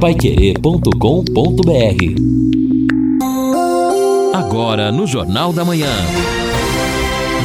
paiquerê.com.br Agora no Jornal da Manhã.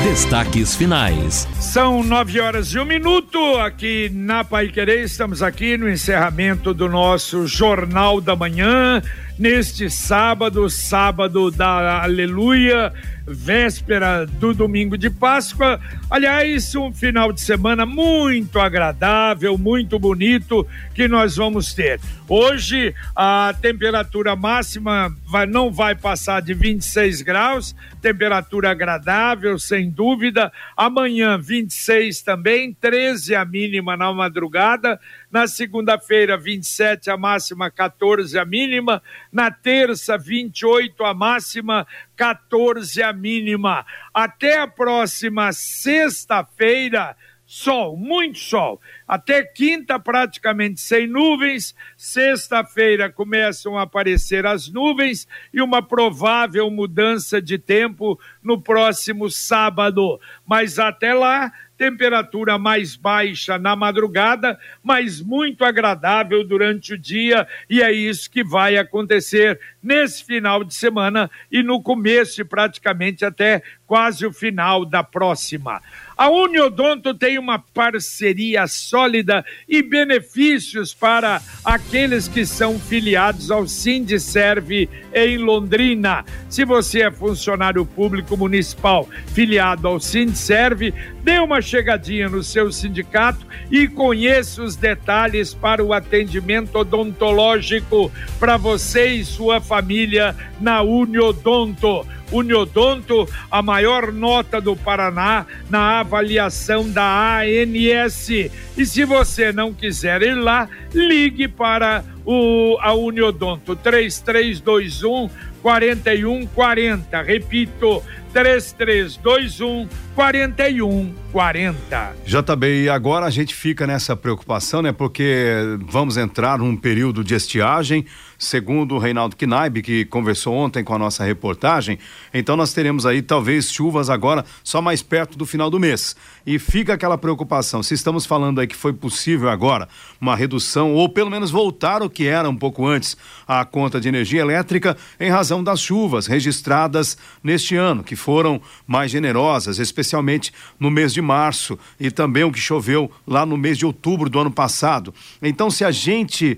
Destaques finais. São nove horas e um minuto aqui na Pai Querer. Estamos aqui no encerramento do nosso Jornal da Manhã neste sábado, sábado da Aleluia, véspera do domingo de Páscoa. Aliás, um final de semana muito agradável, muito bonito que nós vamos ter. Hoje a temperatura máxima vai, não vai passar de 26 graus, temperatura agradável, sem dúvida. Amanhã, 26 também, 13 a mínima na madrugada. Na segunda-feira, 27 a máxima, 14 a mínima. Na terça, 28 a máxima, 14 a mínima. Até a próxima sexta-feira, sol, muito sol. Até quinta, praticamente sem nuvens. Sexta-feira começam a aparecer as nuvens e uma provável mudança de tempo no próximo sábado. Mas até lá, temperatura mais baixa na madrugada, mas muito agradável durante o dia, e é isso que vai acontecer nesse final de semana e no começo e praticamente até quase o final da próxima. A Uniodonto tem uma parceria sólida e benefícios para aqueles que são filiados ao Sindicerve em Londrina. Se você é funcionário público municipal filiado ao Sindicerve, dê uma chegadinha no seu sindicato e conheça os detalhes para o atendimento odontológico para você e sua família na Uniodonto. Uniodonto, a maior nota do Paraná na avaliação da ANS. E se você não quiser ir lá, ligue para o, a Uniodonto 3321 4140. Repito, 3321 4140. JB, e agora a gente fica nessa preocupação, né? Porque vamos entrar num período de estiagem, segundo o Reinaldo Knaib, que conversou ontem com a nossa reportagem. Então nós teremos aí talvez chuvas agora só mais perto do final do mês. E fica aquela preocupação, se estamos falando aí que foi possível agora uma redução ou pelo menos voltar o que era um pouco antes a conta de energia elétrica em razão das chuvas registradas neste ano, que foram mais generosas, especialmente no mês de março e também o que choveu lá no mês de outubro do ano passado. Então, se a gente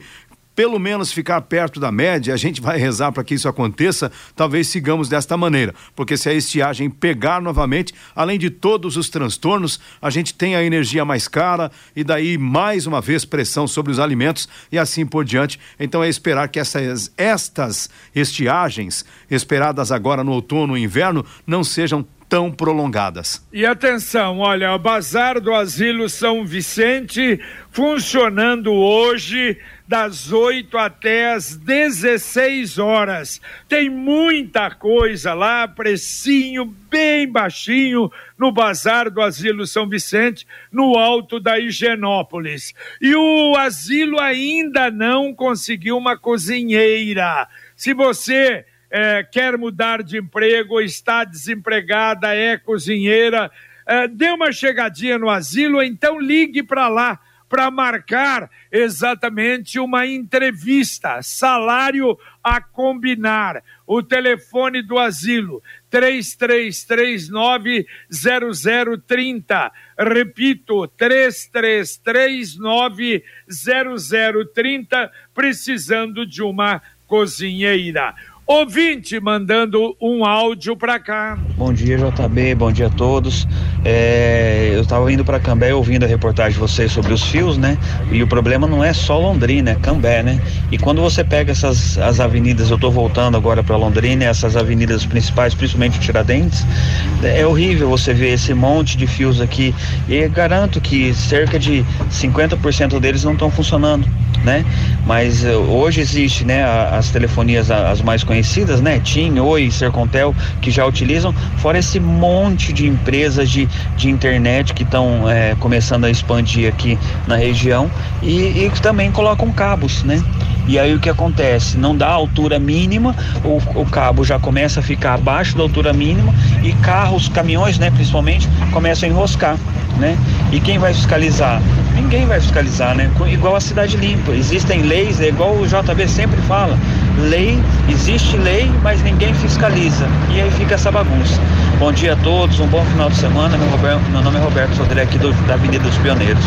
pelo menos ficar perto da média, a gente vai rezar para que isso aconteça, talvez sigamos desta maneira, porque se a estiagem pegar novamente, além de todos os transtornos, a gente tem a energia mais cara e daí mais uma vez pressão sobre os alimentos e assim por diante. Então é esperar que essas estas estiagens esperadas agora no outono e inverno não sejam tão prolongadas. E atenção, olha, o Bazar do Asilo São Vicente funcionando hoje das 8 até as 16 horas. Tem muita coisa lá, precinho bem baixinho no Bazar do Asilo São Vicente, no alto da Higienópolis. E o asilo ainda não conseguiu uma cozinheira. Se você é, quer mudar de emprego, está desempregada, é cozinheira, é, dê uma chegadinha no asilo, então ligue para lá para marcar exatamente uma entrevista, salário a combinar. O telefone do asilo 3339 0030. Repito, 3339 0030, precisando de uma cozinheira. Ouvinte mandando um áudio para cá. Bom dia, JB. Bom dia a todos. É, eu estava indo para Cambé ouvindo a reportagem de vocês sobre os fios, né? E o problema não é só Londrina, é Cambé, né? E quando você pega essas as avenidas, eu estou voltando agora para Londrina, essas avenidas principais, principalmente Tiradentes, é horrível você ver esse monte de fios aqui. E garanto que cerca de 50% deles não estão funcionando, né? Mas uh, hoje existe, né? As telefonias as mais conhecidas conhecidas, né? TIM, Oi, Sercontel, que já utilizam, fora esse monte de empresas de, de internet que estão é, começando a expandir aqui na região e, e também colocam cabos, né? E aí o que acontece? Não dá altura mínima, o, o cabo já começa a ficar abaixo da altura mínima e carros, caminhões, né, principalmente, começam a enroscar, né? E quem vai fiscalizar? ninguém vai fiscalizar, né? Igual a cidade limpa. Existem leis, é igual o JB sempre fala. Lei, existe lei, mas ninguém fiscaliza. E aí fica essa bagunça. Bom dia a todos, um bom final de semana. Meu, Roberto, meu nome é Roberto Sodré aqui do, da Avenida dos Pioneiros.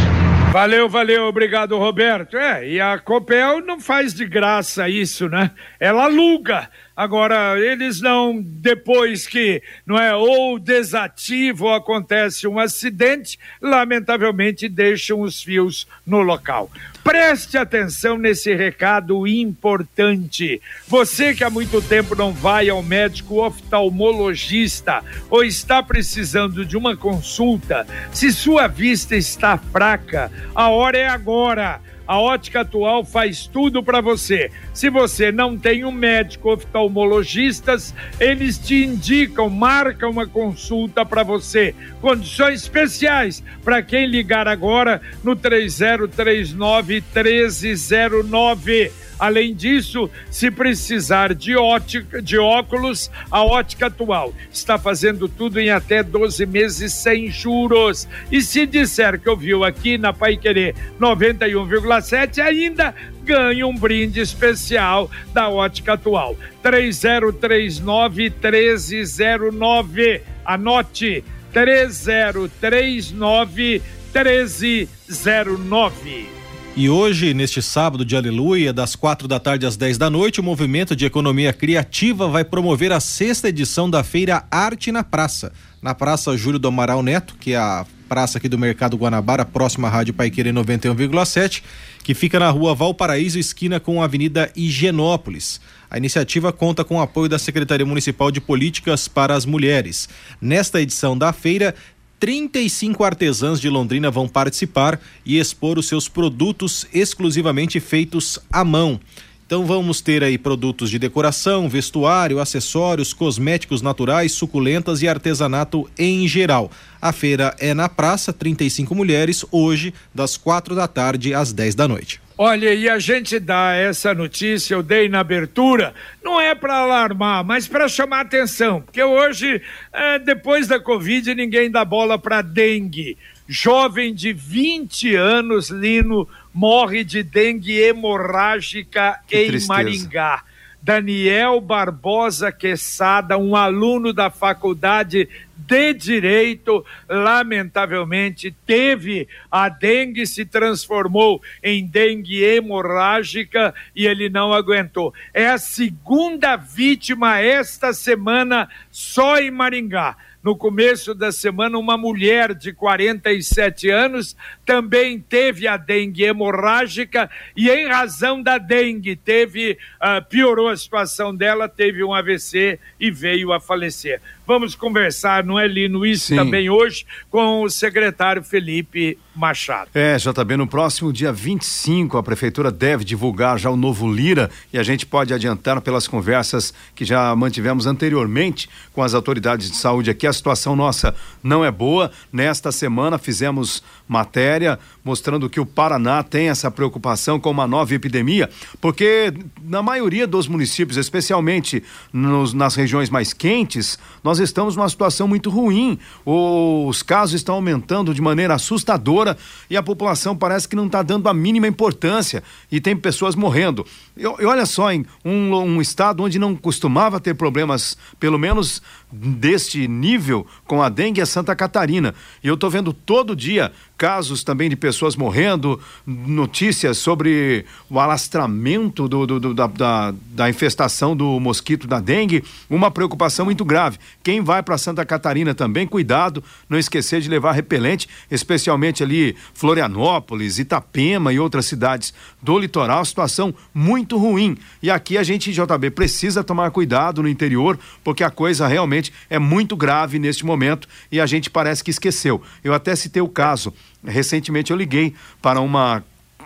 Valeu, valeu, obrigado, Roberto. É, e a Copel não faz de graça isso, né? Ela aluga. Agora, eles não, depois que, não é, ou desativo ou acontece um acidente, lamentavelmente deixam os fios no local. Preste atenção nesse recado importante. Você que há muito tempo não vai ao médico oftalmologista ou está precisando de uma consulta, se sua vista está fraca, a hora é agora. A Ótica Atual faz tudo para você. Se você não tem um médico oftalmologistas, eles te indicam, marcam uma consulta para você. Condições especiais para quem ligar agora no 3039 1309. Além disso, se precisar de, ótica, de óculos, a ótica atual está fazendo tudo em até 12 meses sem juros. E se disser que ouviu aqui na Pai Querer 91,7, ainda ganha um brinde especial da ótica atual. 3039 1309. Anote 3039 1309. E hoje, neste sábado de Aleluia, das quatro da tarde às 10 da noite, o Movimento de Economia Criativa vai promover a sexta edição da Feira Arte na Praça. Na Praça Júlio do Amaral Neto, que é a praça aqui do Mercado Guanabara, próxima à Rádio Paiqueira 91,7, que fica na rua Valparaíso, esquina com a Avenida Higienópolis. A iniciativa conta com o apoio da Secretaria Municipal de Políticas para as Mulheres. Nesta edição da feira, 35 artesãs de Londrina vão participar e expor os seus produtos exclusivamente feitos à mão. Então vamos ter aí produtos de decoração, vestuário, acessórios, cosméticos naturais, suculentas e artesanato em geral. A feira é na praça, 35 mulheres, hoje, das quatro da tarde às 10 da noite. Olha, e a gente dá essa notícia, eu dei na abertura, não é para alarmar, mas para chamar atenção, porque hoje, é, depois da Covid, ninguém dá bola para dengue. Jovem de 20 anos, Lino, morre de dengue hemorrágica que em tristeza. Maringá. Daniel Barbosa Quesada, um aluno da faculdade de direito, lamentavelmente teve a dengue, se transformou em dengue hemorrágica e ele não aguentou. É a segunda vítima esta semana só em Maringá. No começo da semana, uma mulher de 47 anos também teve a dengue hemorrágica e, em razão da dengue, teve uh, piorou a situação dela, teve um AVC e veio a falecer. Vamos conversar, não é, Lino, isso Sim. também hoje, com o secretário Felipe Machado. É, JB, no próximo dia 25, a Prefeitura deve divulgar já o novo Lira e a gente pode adiantar pelas conversas que já mantivemos anteriormente com as autoridades de saúde aqui. A situação nossa não é boa. Nesta semana fizemos matéria mostrando que o Paraná tem essa preocupação com uma nova epidemia, porque na maioria dos municípios, especialmente nos, nas regiões mais quentes, nós estamos numa situação muito ruim. Os casos estão aumentando de maneira assustadora e a população parece que não está dando a mínima importância e tem pessoas morrendo. E, olha só, em um, um estado onde não costumava ter problemas, pelo menos deste nível, com a dengue é Santa Catarina. E eu estou vendo todo dia casos também de pessoas morrendo, notícias sobre o alastramento do, do, do da, da, da, infestação do mosquito da dengue, uma preocupação muito grave. Quem vai para Santa Catarina também, cuidado, não esquecer de levar repelente, especialmente ali Florianópolis, Itapema e outras cidades do litoral, situação muito ruim. E aqui a gente, JB, precisa tomar cuidado no interior, porque a coisa realmente é muito grave neste momento e a gente parece que esqueceu. Eu até citei o caso Recentemente eu liguei para uma,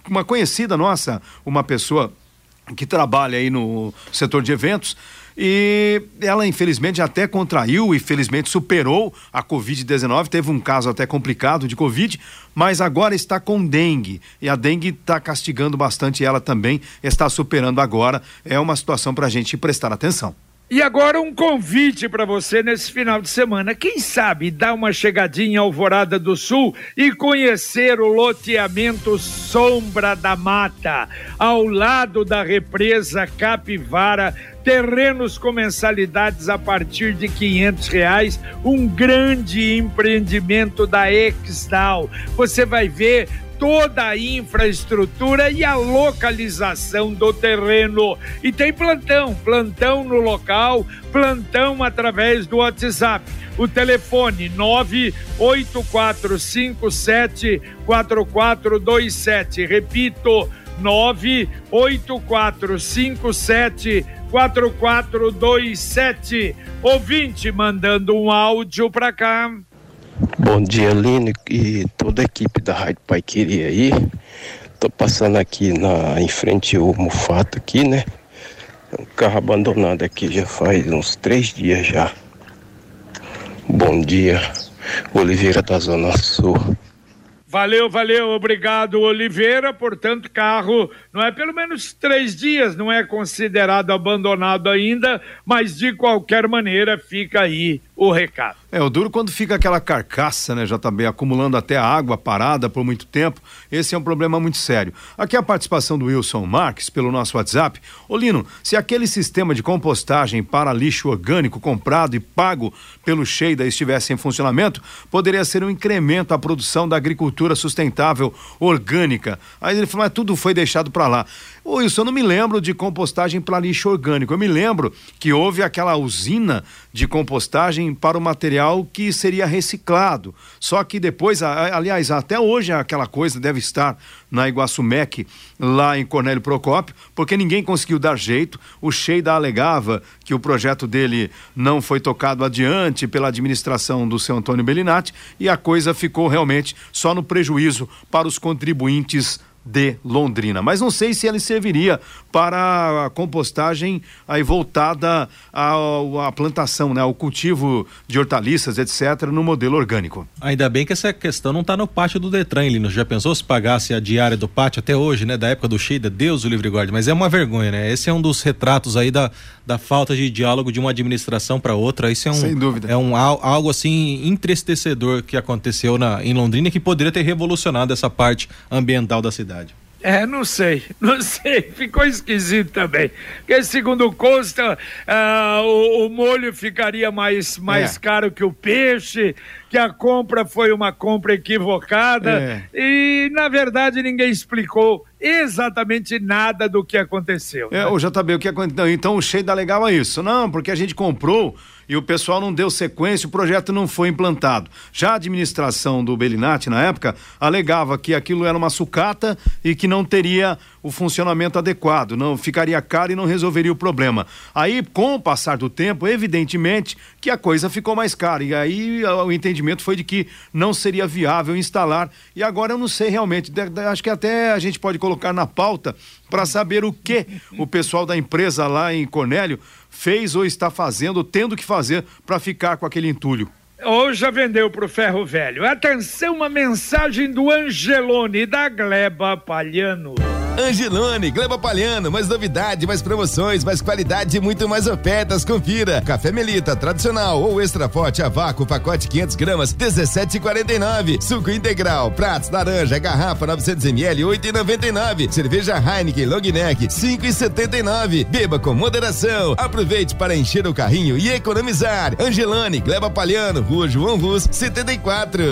uma conhecida nossa, uma pessoa que trabalha aí no setor de eventos. E ela, infelizmente, até contraiu e felizmente superou a Covid-19. Teve um caso até complicado de Covid, mas agora está com dengue. E a dengue está castigando bastante ela também, está superando agora. É uma situação para a gente prestar atenção. E agora um convite para você nesse final de semana. Quem sabe dar uma chegadinha ao Alvorada do Sul e conhecer o loteamento Sombra da Mata, ao lado da represa Capivara terrenos com mensalidades a partir de quinhentos reais, um grande empreendimento da Exdal. Você vai ver toda a infraestrutura e a localização do terreno. E tem plantão, plantão no local, plantão através do WhatsApp. O telefone 98457 4427. Repito, 98457 4427. Ouvinte mandando um áudio para cá. Bom dia, Aline e toda a equipe da Rádio Pai Queria aí. Tô passando aqui na, em frente ao Mufato aqui, né? Um carro abandonado aqui já faz uns três dias já. Bom dia, Oliveira da Zona Sul. Valeu, valeu, obrigado, Oliveira. Portanto, carro não é pelo menos três dias, não é considerado abandonado ainda, mas de qualquer maneira fica aí o recado. É, o duro quando fica aquela carcaça, né, JB, acumulando até água parada por muito tempo, esse é um problema muito sério. Aqui a participação do Wilson Marques pelo nosso WhatsApp. Olino, se aquele sistema de compostagem para lixo orgânico comprado e pago pelo Sheida estivesse em funcionamento, poderia ser um incremento à produção da agricultura sustentável orgânica. Aí ele falou, mas tudo foi deixado para lá. Wilson, eu não me lembro de compostagem para lixo orgânico. Eu me lembro que houve aquela usina de compostagem para o material que seria reciclado. Só que depois, aliás, até hoje aquela coisa deve estar na Iguaçu Mec, lá em Cornélio Procópio, porque ninguém conseguiu dar jeito. O Sheida alegava que o projeto dele não foi tocado adiante pela administração do seu Antônio Bellinati e a coisa ficou realmente só no prejuízo para os contribuintes de Londrina. Mas não sei se ele serviria para a compostagem aí voltada à, à plantação, né, ao cultivo de hortaliças, etc., no modelo orgânico. Ainda bem que essa questão não está no pátio do Detran, Lino. Já pensou se pagasse a diária do pátio até hoje, né, da época do Sheida? Deus o livre guarde. Mas é uma vergonha, né? Esse é um dos retratos aí da, da falta de diálogo de uma administração para outra. Isso é um, Sem dúvida. É um algo assim entristecedor que aconteceu na, em Londrina que poderia ter revolucionado essa parte ambiental da cidade. É, não sei, não sei, ficou esquisito também. Porque segundo consta, ah, o, o, molho ficaria mais, mais é. caro que o peixe, que a compra foi uma compra equivocada é. e, na verdade, ninguém explicou exatamente nada do que aconteceu. É, né? o JB, o que aconteceu? Então o cheio da legal é isso. Não, porque a gente comprou e o pessoal não deu sequência, o projeto não foi implantado. Já a administração do Belinati, na época, alegava que aquilo era uma sucata e que não teria o funcionamento adequado, não ficaria caro e não resolveria o problema. Aí, com o passar do tempo, evidentemente que a coisa ficou mais cara. E aí o entendimento foi de que não seria viável instalar. E agora eu não sei realmente, acho que até a gente pode colocar na pauta para saber o que o pessoal da empresa lá em Cornélio fez ou está fazendo, tendo que fazer para ficar com aquele entulho. Ou já vendeu para o ferro velho. Atenção, uma mensagem do Angelone da Gleba Palhano. Angelone, Gleba Palhano, mais novidade, mais promoções, mais qualidade e muito mais ofertas. Confira. Café Melita, tradicional ou extra forte a vácuo, pacote 500 gramas, 17,49. Suco integral, pratos, laranja, garrafa 900 ml, 8,99. Cerveja Heineken Long Neck, 5,79. Beba com moderação. Aproveite para encher o carrinho e economizar. Angelone, Gleba Palhano, Rua João Rus, 74.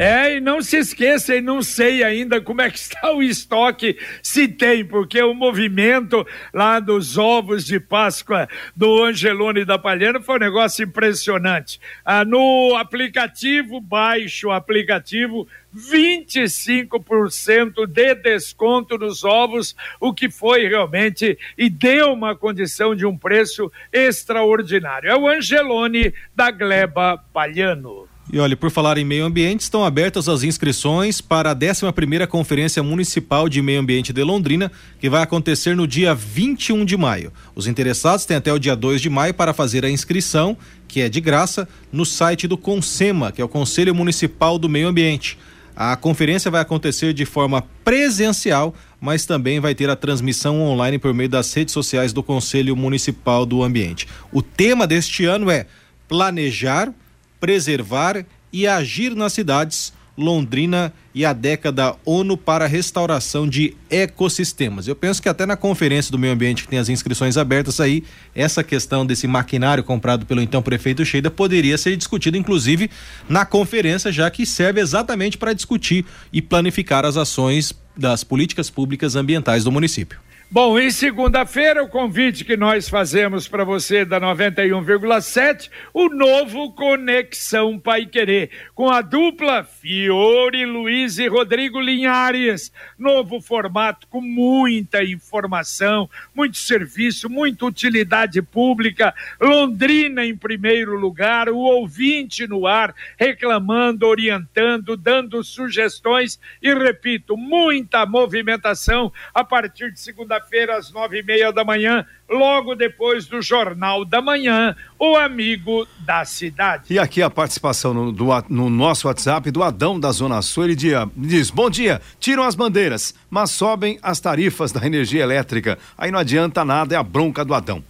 É, e não se esqueça, e não sei ainda como é que está o estoque, se tem, porque o movimento lá dos ovos de Páscoa do Angelone da Palhana foi um negócio impressionante. Ah, no aplicativo, baixo aplicativo, 25% de desconto nos ovos, o que foi realmente e deu uma condição de um preço extraordinário. É o Angelone da Gleba Palhano. E olha, por falar em meio ambiente, estão abertas as inscrições para a 11 Conferência Municipal de Meio Ambiente de Londrina, que vai acontecer no dia 21 de maio. Os interessados têm até o dia 2 de maio para fazer a inscrição, que é de graça, no site do CONSEMA, que é o Conselho Municipal do Meio Ambiente. A conferência vai acontecer de forma presencial, mas também vai ter a transmissão online por meio das redes sociais do Conselho Municipal do Ambiente. O tema deste ano é planejar, preservar e agir nas cidades Londrina e a década ONU para a restauração de ecossistemas. Eu penso que até na conferência do meio ambiente que tem as inscrições abertas aí, essa questão desse maquinário comprado pelo então prefeito Sheida poderia ser discutida inclusive na conferência, já que serve exatamente para discutir e planificar as ações das políticas públicas ambientais do município. Bom, em segunda-feira, o convite que nós fazemos para você da 91,7, o novo Conexão Pai Querer, com a dupla Fiore Luiz e Rodrigo Linhares. Novo formato com muita informação, muito serviço, muita utilidade pública. Londrina em primeiro lugar, o ouvinte no ar, reclamando, orientando, dando sugestões e, repito, muita movimentação a partir de segunda segunda-feira, às nove e meia da manhã, logo depois do Jornal da Manhã, o amigo da cidade. E aqui a participação no, do, no nosso WhatsApp do Adão da Zona Sul, ele diz, bom dia, tiram as bandeiras, mas sobem as tarifas da energia elétrica, aí não adianta nada, é a bronca do Adão.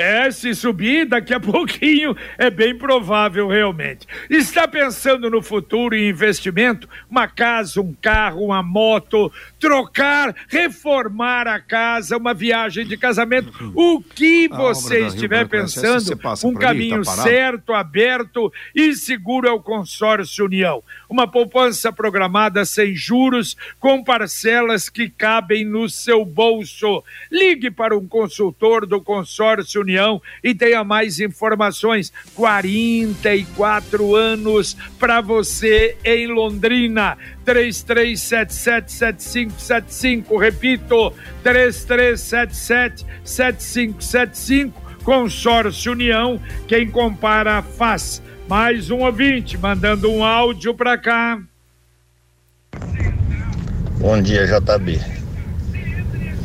É, se subir daqui a pouquinho, é bem provável realmente. Está pensando no futuro em investimento? Uma casa, um carro, uma moto, trocar, reformar a casa, uma viagem de casamento. O que você estiver pensando, um caminho tá certo, aberto e seguro é o Consórcio União. Uma poupança programada sem juros, com parcelas que cabem no seu bolso. Ligue para um consultor do Consórcio União União e tenha mais informações. 44 anos para você em Londrina. 33777575, repito, 33777575, Consórcio União, quem compara faz. Mais um ouvinte mandando um áudio para cá. Bom dia, JB.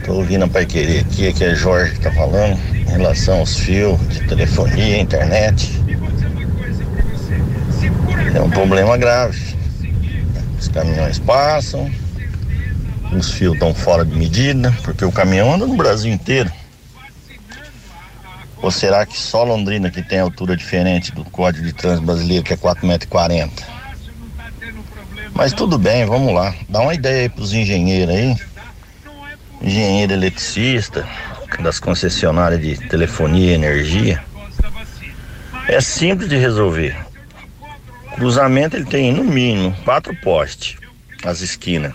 Tô ouvindo a Pai Querer aqui, aqui é Jorge que tá falando relação aos fios de telefonia, internet. É um problema grave. Os caminhões passam, os fios estão fora de medida, porque o caminhão anda no Brasil inteiro. Ou será que só Londrina que tem altura diferente do Código de Trânsito Brasileiro, que é 4,40 m? Mas tudo bem, vamos lá. Dá uma ideia aí pros engenheiros aí. Engenheiro eletricista, das concessionárias de telefonia e energia é simples de resolver. Cruzamento ele tem no mínimo quatro postes, as esquinas.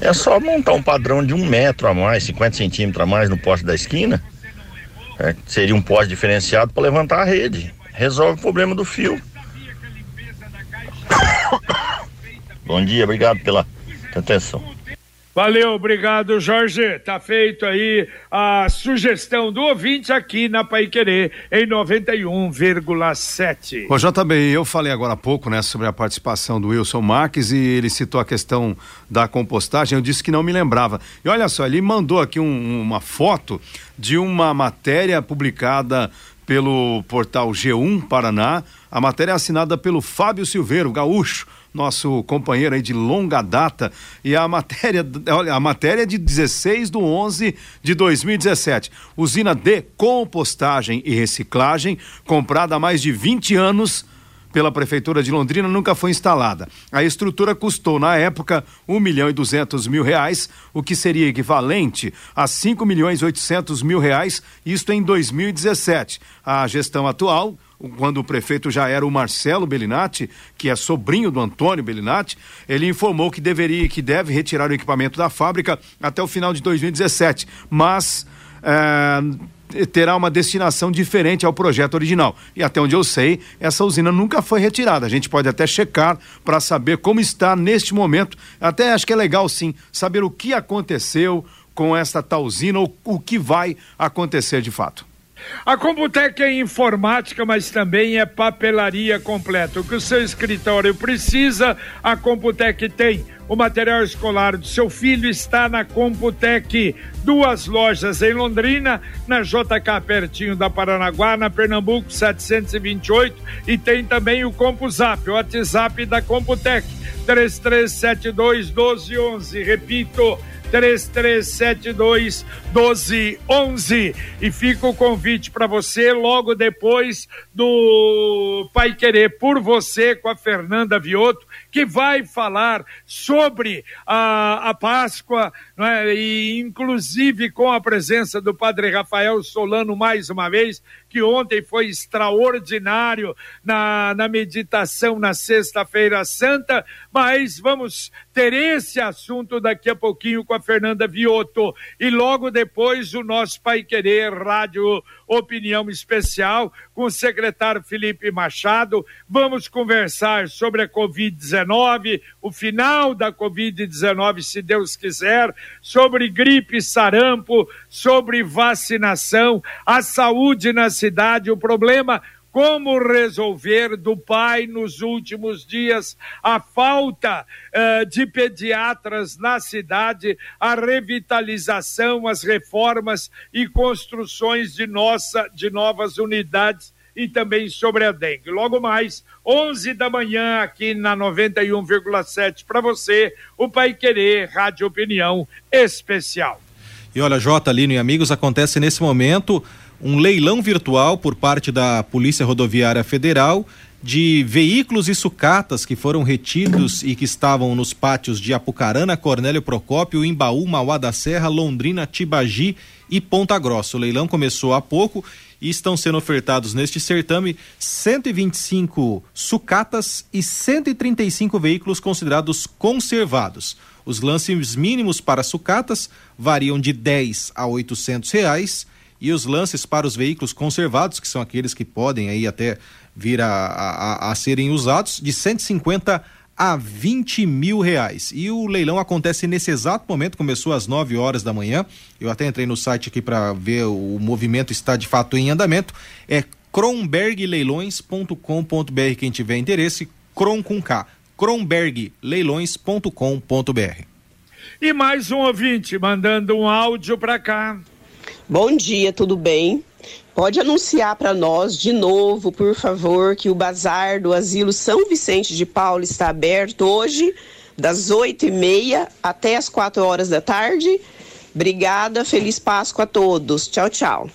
É só montar um padrão de um metro a mais, 50 centímetros a mais no poste da esquina. É, seria um poste diferenciado para levantar a rede. Resolve o problema do fio. Bom dia, obrigado pela atenção. Valeu, obrigado, Jorge. Tá feito aí a sugestão do ouvinte aqui na Pai Querer em 91,7. Ô, JB, eu falei agora há pouco, né, sobre a participação do Wilson Marques e ele citou a questão da compostagem. Eu disse que não me lembrava. E olha só, ele mandou aqui um, uma foto de uma matéria publicada pelo portal G1 Paraná. A matéria é assinada pelo Fábio Silveiro, gaúcho nosso companheiro aí de longa data. E a matéria, olha, a matéria é de 16 de 11 de 2017. Usina de compostagem e reciclagem, comprada há mais de 20 anos pela Prefeitura de Londrina nunca foi instalada. A estrutura custou, na época, um milhão e duzentos mil reais, o que seria equivalente a cinco milhões e oitocentos mil reais, isto em 2017. A gestão atual quando o prefeito já era o Marcelo Bellinati, que é sobrinho do Antônio Bellinati, ele informou que deveria, que deve retirar o equipamento da fábrica até o final de 2017, mas é, terá uma destinação diferente ao projeto original. E até onde eu sei, essa usina nunca foi retirada. A gente pode até checar para saber como está neste momento. Até acho que é legal sim saber o que aconteceu com esta tal usina ou o que vai acontecer de fato. A Computec é informática, mas também é papelaria completa. O que o seu escritório precisa, a Computec tem o material escolar do seu filho está na Computec. Duas lojas em Londrina, na JK pertinho da Paranaguá, na Pernambuco 728 e tem também o CompuZap, o WhatsApp da Computec 3372 1211. Repito, 3372 1211. E fica o convite para você logo depois do Pai Querer por você com a Fernanda Vioto que vai falar sobre a, a Páscoa, né, e inclusive com a presença do Padre Rafael Solano mais uma vez, que ontem foi extraordinário na, na meditação na Sexta-feira Santa, mas vamos ter esse assunto daqui a pouquinho com a Fernanda Vioto. E logo depois o nosso Pai Querer Rádio Opinião Especial com o secretário Felipe Machado. Vamos conversar sobre a Covid-19, o final da Covid-19, se Deus quiser, sobre gripe, sarampo, sobre vacinação, a saúde na o problema como resolver do pai nos últimos dias a falta uh, de pediatras na cidade, a revitalização, as reformas e construções de nossa de novas unidades e também sobre a dengue. Logo mais, 11 da manhã aqui na 91,7 para você, o Pai Querer Rádio Opinião Especial. E olha, Jota, Lino e amigos, acontece nesse momento um leilão virtual por parte da Polícia Rodoviária Federal de veículos e sucatas que foram retidos e que estavam nos pátios de Apucarana, Cornélio Procópio, Imbaú, Mauá da Serra, Londrina, Tibagi e Ponta Grossa. O leilão começou há pouco e estão sendo ofertados neste certame 125 sucatas e 135 veículos considerados conservados. Os lances mínimos para sucatas variam de 10 a 800 reais e os lances para os veículos conservados, que são aqueles que podem aí até vir a, a, a serem usados, de 150 a 20 mil reais. E o leilão acontece nesse exato momento, começou às 9 horas da manhã. Eu até entrei no site aqui para ver o movimento está de fato em andamento. É kronbergleilões.com.br quem tiver interesse, Kron com K, kronbergleilões.com.br. E mais um ouvinte mandando um áudio para cá. Bom dia, tudo bem? Pode anunciar para nós de novo, por favor, que o bazar do Asilo São Vicente de Paulo está aberto hoje, das oito e meia até as quatro horas da tarde. Obrigada, feliz Páscoa a todos. Tchau, tchau.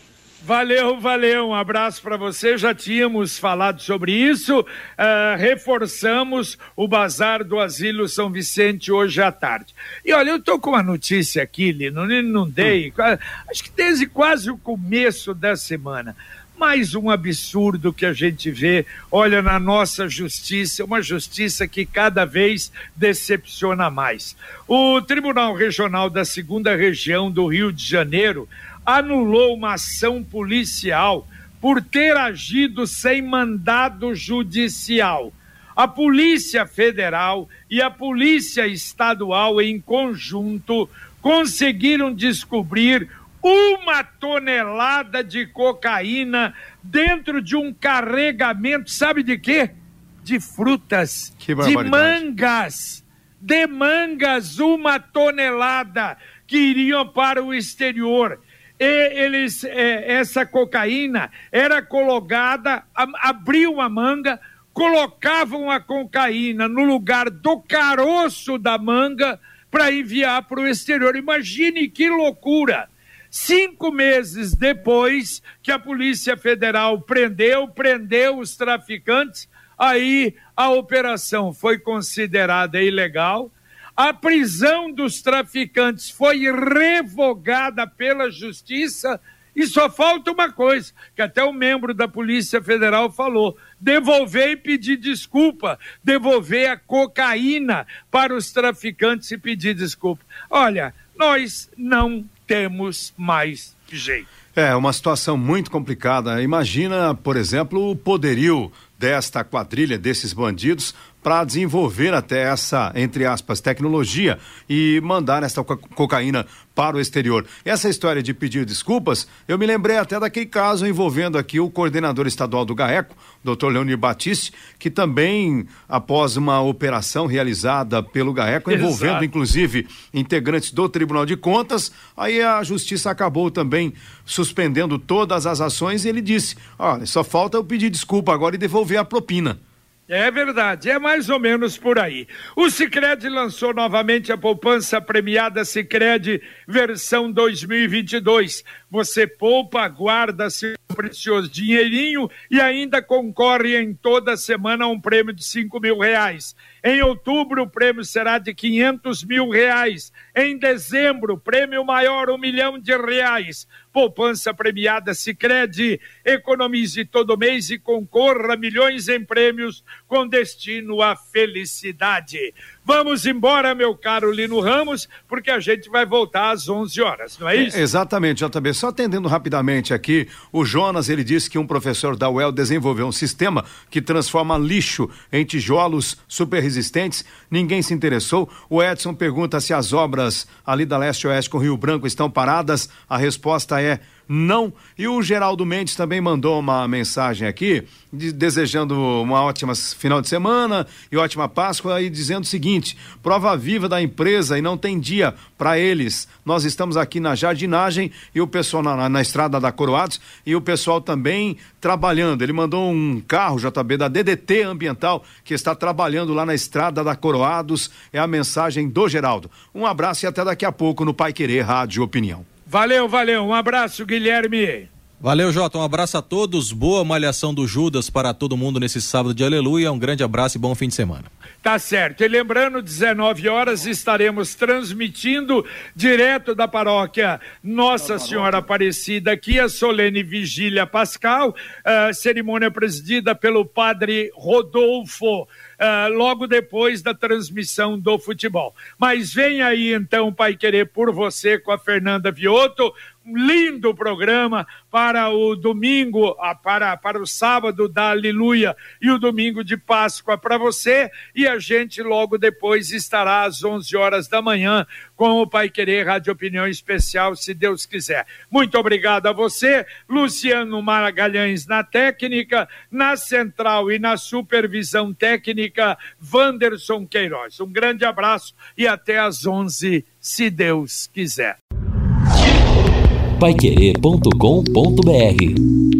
Valeu, valeu. Um abraço para você. Já tínhamos falado sobre isso. Uh, reforçamos o Bazar do Asilo São Vicente hoje à tarde. E olha, eu estou com uma notícia aqui, Lino, não dei, hum. acho que desde quase o começo da semana. Mais um absurdo que a gente vê, olha, na nossa justiça, uma justiça que cada vez decepciona mais. O Tribunal Regional da Segunda Região do Rio de Janeiro anulou uma ação policial por ter agido sem mandado judicial. A Polícia Federal e a Polícia Estadual, em conjunto, conseguiram descobrir uma tonelada de cocaína dentro de um carregamento, sabe de quê? De frutas, de mangas, de mangas, uma tonelada que iriam para o exterior eles, é, essa cocaína era colocada, abriam a manga, colocavam a cocaína no lugar do caroço da manga para enviar para o exterior. Imagine que loucura! Cinco meses depois que a Polícia Federal prendeu, prendeu os traficantes, aí a operação foi considerada ilegal a prisão dos traficantes foi revogada pela justiça e só falta uma coisa, que até o membro da Polícia Federal falou: devolver e pedir desculpa, devolver a cocaína para os traficantes e pedir desculpa. Olha, nós não temos mais jeito. É uma situação muito complicada. Imagina, por exemplo, o poderio desta quadrilha, desses bandidos, para desenvolver até essa, entre aspas, tecnologia e mandar essa cocaína para o exterior. Essa história de pedir desculpas, eu me lembrei até daquele caso envolvendo aqui o coordenador estadual do GAECO, doutor Leonir Batiste, que também, após uma operação realizada pelo GAECO, envolvendo Exato. inclusive integrantes do Tribunal de Contas, aí a justiça acabou também suspendendo todas as ações e ele disse: olha, só falta eu pedir desculpa agora e devolver a propina. É verdade, é mais ou menos por aí. O Sicredi lançou novamente a poupança premiada Sicredi versão 2022. Você poupa, guarda seu precioso dinheirinho e ainda concorre em toda semana a um prêmio de cinco mil reais. Em outubro, o prêmio será de 500 mil reais. Em dezembro, prêmio maior, um milhão de reais. Poupança premiada Sicredi. Economize todo mês e concorra a milhões em prêmios com destino à felicidade. Vamos embora, meu caro Lino Ramos, porque a gente vai voltar às 11 horas, não é isso? É, exatamente, JB. Só atendendo rapidamente aqui, o Jonas, ele disse que um professor da UEL desenvolveu um sistema que transforma lixo em tijolos super resistentes. Ninguém se interessou. O Edson pergunta se as obras ali da Leste Oeste com Rio Branco estão paradas. A resposta é não. E o Geraldo Mendes também mandou uma mensagem aqui, de, desejando uma ótima final de semana e ótima Páscoa e dizendo o seguinte: prova viva da empresa e não tem dia para eles. Nós estamos aqui na jardinagem e o pessoal na, na estrada da Coroados e o pessoal também trabalhando. Ele mandou um carro JB da DDT Ambiental que está trabalhando lá na estrada da Coroados. É a mensagem do Geraldo. Um abraço e até daqui a pouco no Pai Querer Rádio Opinião. Valeu, valeu. Um abraço, Guilherme. Valeu, Jota. Um abraço a todos. Boa malhação do Judas para todo mundo nesse sábado de aleluia. Um grande abraço e bom fim de semana. Tá certo. E lembrando, 19 horas estaremos transmitindo direto da paróquia Nossa Senhora Aparecida aqui a solene vigília pascal, uh, cerimônia presidida pelo padre Rodolfo uh, logo depois da transmissão do futebol. Mas vem aí então, Pai Querer, por você com a Fernanda Vioto, lindo programa para o domingo, para, para o sábado da Aleluia e o domingo de Páscoa para você. E a gente logo depois estará às 11 horas da manhã com o Pai Querer Rádio Opinião Especial, se Deus quiser. Muito obrigado a você, Luciano Magalhães na técnica, na central e na supervisão técnica, Wanderson Queiroz. Um grande abraço e até às 11, se Deus quiser paiquerê.com.br